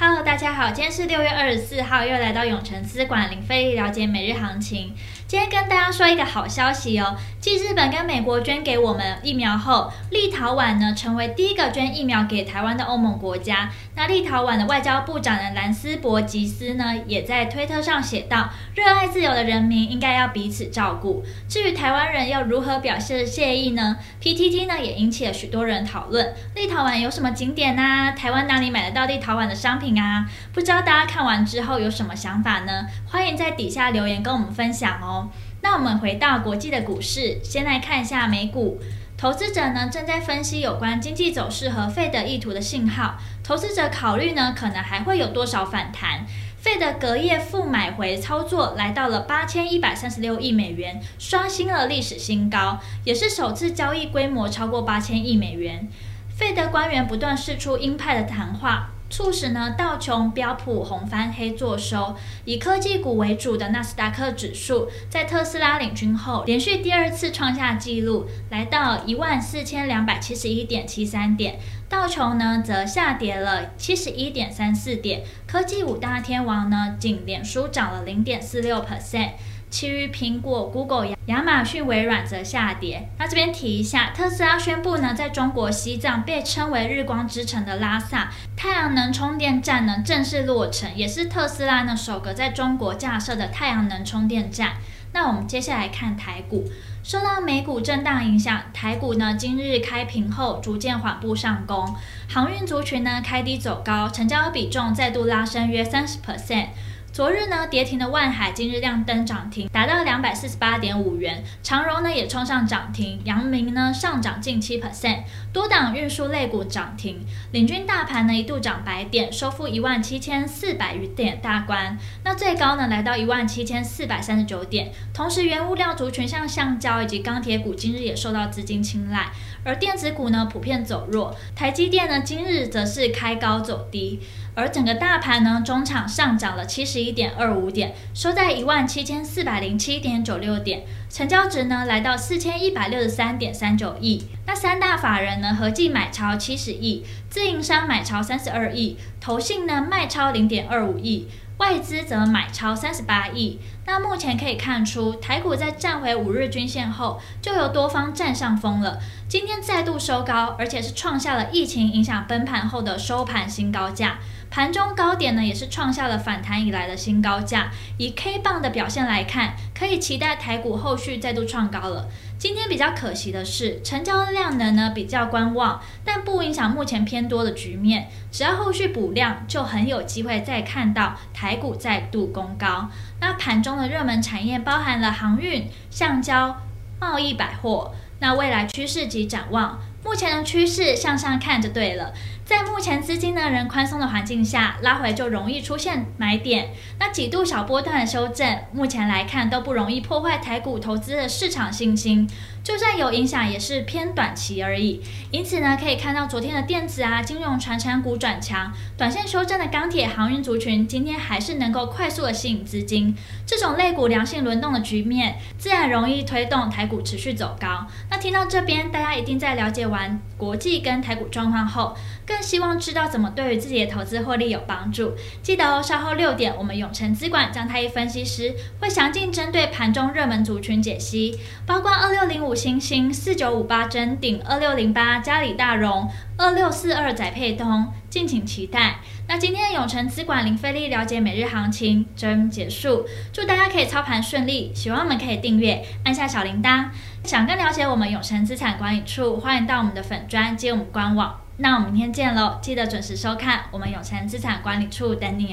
Hello，大家好，今天是六月二十四号，又来到永诚资管零费力了解每日行情。今天跟大家说一个好消息哦，继日本跟美国捐给我们疫苗后，立陶宛呢成为第一个捐疫苗给台湾的欧盟国家。那立陶宛的外交部长的兰斯博吉斯呢，也在推特上写道：“热爱自由的人民应该要彼此照顾。”至于台湾人要如何表示谢意呢？PTT 呢也引起了许多人讨论。立陶宛有什么景点啊？台湾哪里买得到立陶宛的商品啊？不知道大家看完之后有什么想法呢？欢迎在底下留言跟我们分享哦。那我们回到国际的股市，先来看一下美股。投资者呢正在分析有关经济走势和费德意图的信号。投资者考虑呢可能还会有多少反弹。费德隔夜负买回操作来到了八千一百三十六亿美元，刷新了历史新高，也是首次交易规模超过八千亿美元。费德官员不断释出鹰派的谈话。促使呢道琼标普红翻黑作收，以科技股为主的纳斯达克指数在特斯拉领军后，连续第二次创下纪录，来到一万四千两百七十一点七三点。道琼呢则下跌了七十一点三四点，科技五大天王呢仅脸书涨了零点四六 percent。其余苹果、Google、亚马逊、微软则下跌。那这边提一下，特斯拉宣布呢，在中国西藏被称为“日光之城”的拉萨太阳能充电站呢正式落成，也是特斯拉呢首个在中国架设的太阳能充电站。那我们接下来看台股，受到美股震荡影响，台股呢今日开平后逐渐缓步上攻，航运族群呢开低走高，成交比重再度拉升约三十 percent。昨日呢，跌停的万海今日亮灯涨停，达到两百四十八点五元。长荣呢也冲上涨停，阳明呢上涨近七 percent，多档运输类股涨停，领军大盘呢一度涨百点，收复一万七千四百余点大关。那最高呢来到一万七千四百三十九点。同时，原物料族群像橡胶以及钢铁股今日也受到资金青睐，而电子股呢普遍走弱，台积电呢今日则是开高走低。而整个大盘呢，中场上涨了七十一点二五点，收在一万七千四百零七点九六点，成交值呢来到四千一百六十三点三九亿。那三大法人呢合计买超七十亿，自营商买超三十二亿，投信呢卖超零点二五亿。外资则买超三十八亿。那目前可以看出，台股在站回五日均线后，就由多方占上风了。今天再度收高，而且是创下了疫情影响崩盘后的收盘新高价。盘中高点呢，也是创下了反弹以来的新高价。以 K 棒的表现来看，可以期待台股后续再度创高了。今天比较可惜的是，成交量能呢比较观望，但不影响目前偏多的局面。只要后续补量，就很有机会再看到台股再度攻高。那盘中的热门产业包含了航运、橡胶、贸易、百货。那未来趋势及展望，目前的趋势向上看就对了。在目前资金呢仍宽松的环境下，拉回就容易出现买点。那几度小波段的修正，目前来看都不容易破坏台股投资的市场信心。就算有影响，也是偏短期而已。因此呢，可以看到昨天的电子啊、金融、传产股转强，短线修正的钢铁、航运族群，今天还是能够快速的吸引资金。这种类股良性轮动的局面，自然容易推动台股持续走高。那听到这边，大家一定在了解完国际跟台股状况后，更希望知道怎么对于自己的投资获利有帮助，记得哦。稍后六点，我们永诚资管张太一分析师会详尽针对盘中热门族群解析，包括二六零五星星、四九五八臻鼎、二六零八嘉里大荣、二六四二载沛通，敬请期待。那今天的永诚资管零费力了解每日行情真结束，祝大家可以操盘顺利。喜欢我们可以订阅，按下小铃铛。想更了解我们永诚资产管理处，欢迎到我们的粉专接我们官网。那我们明天见喽！记得准时收看我们永诚资产管理处等你。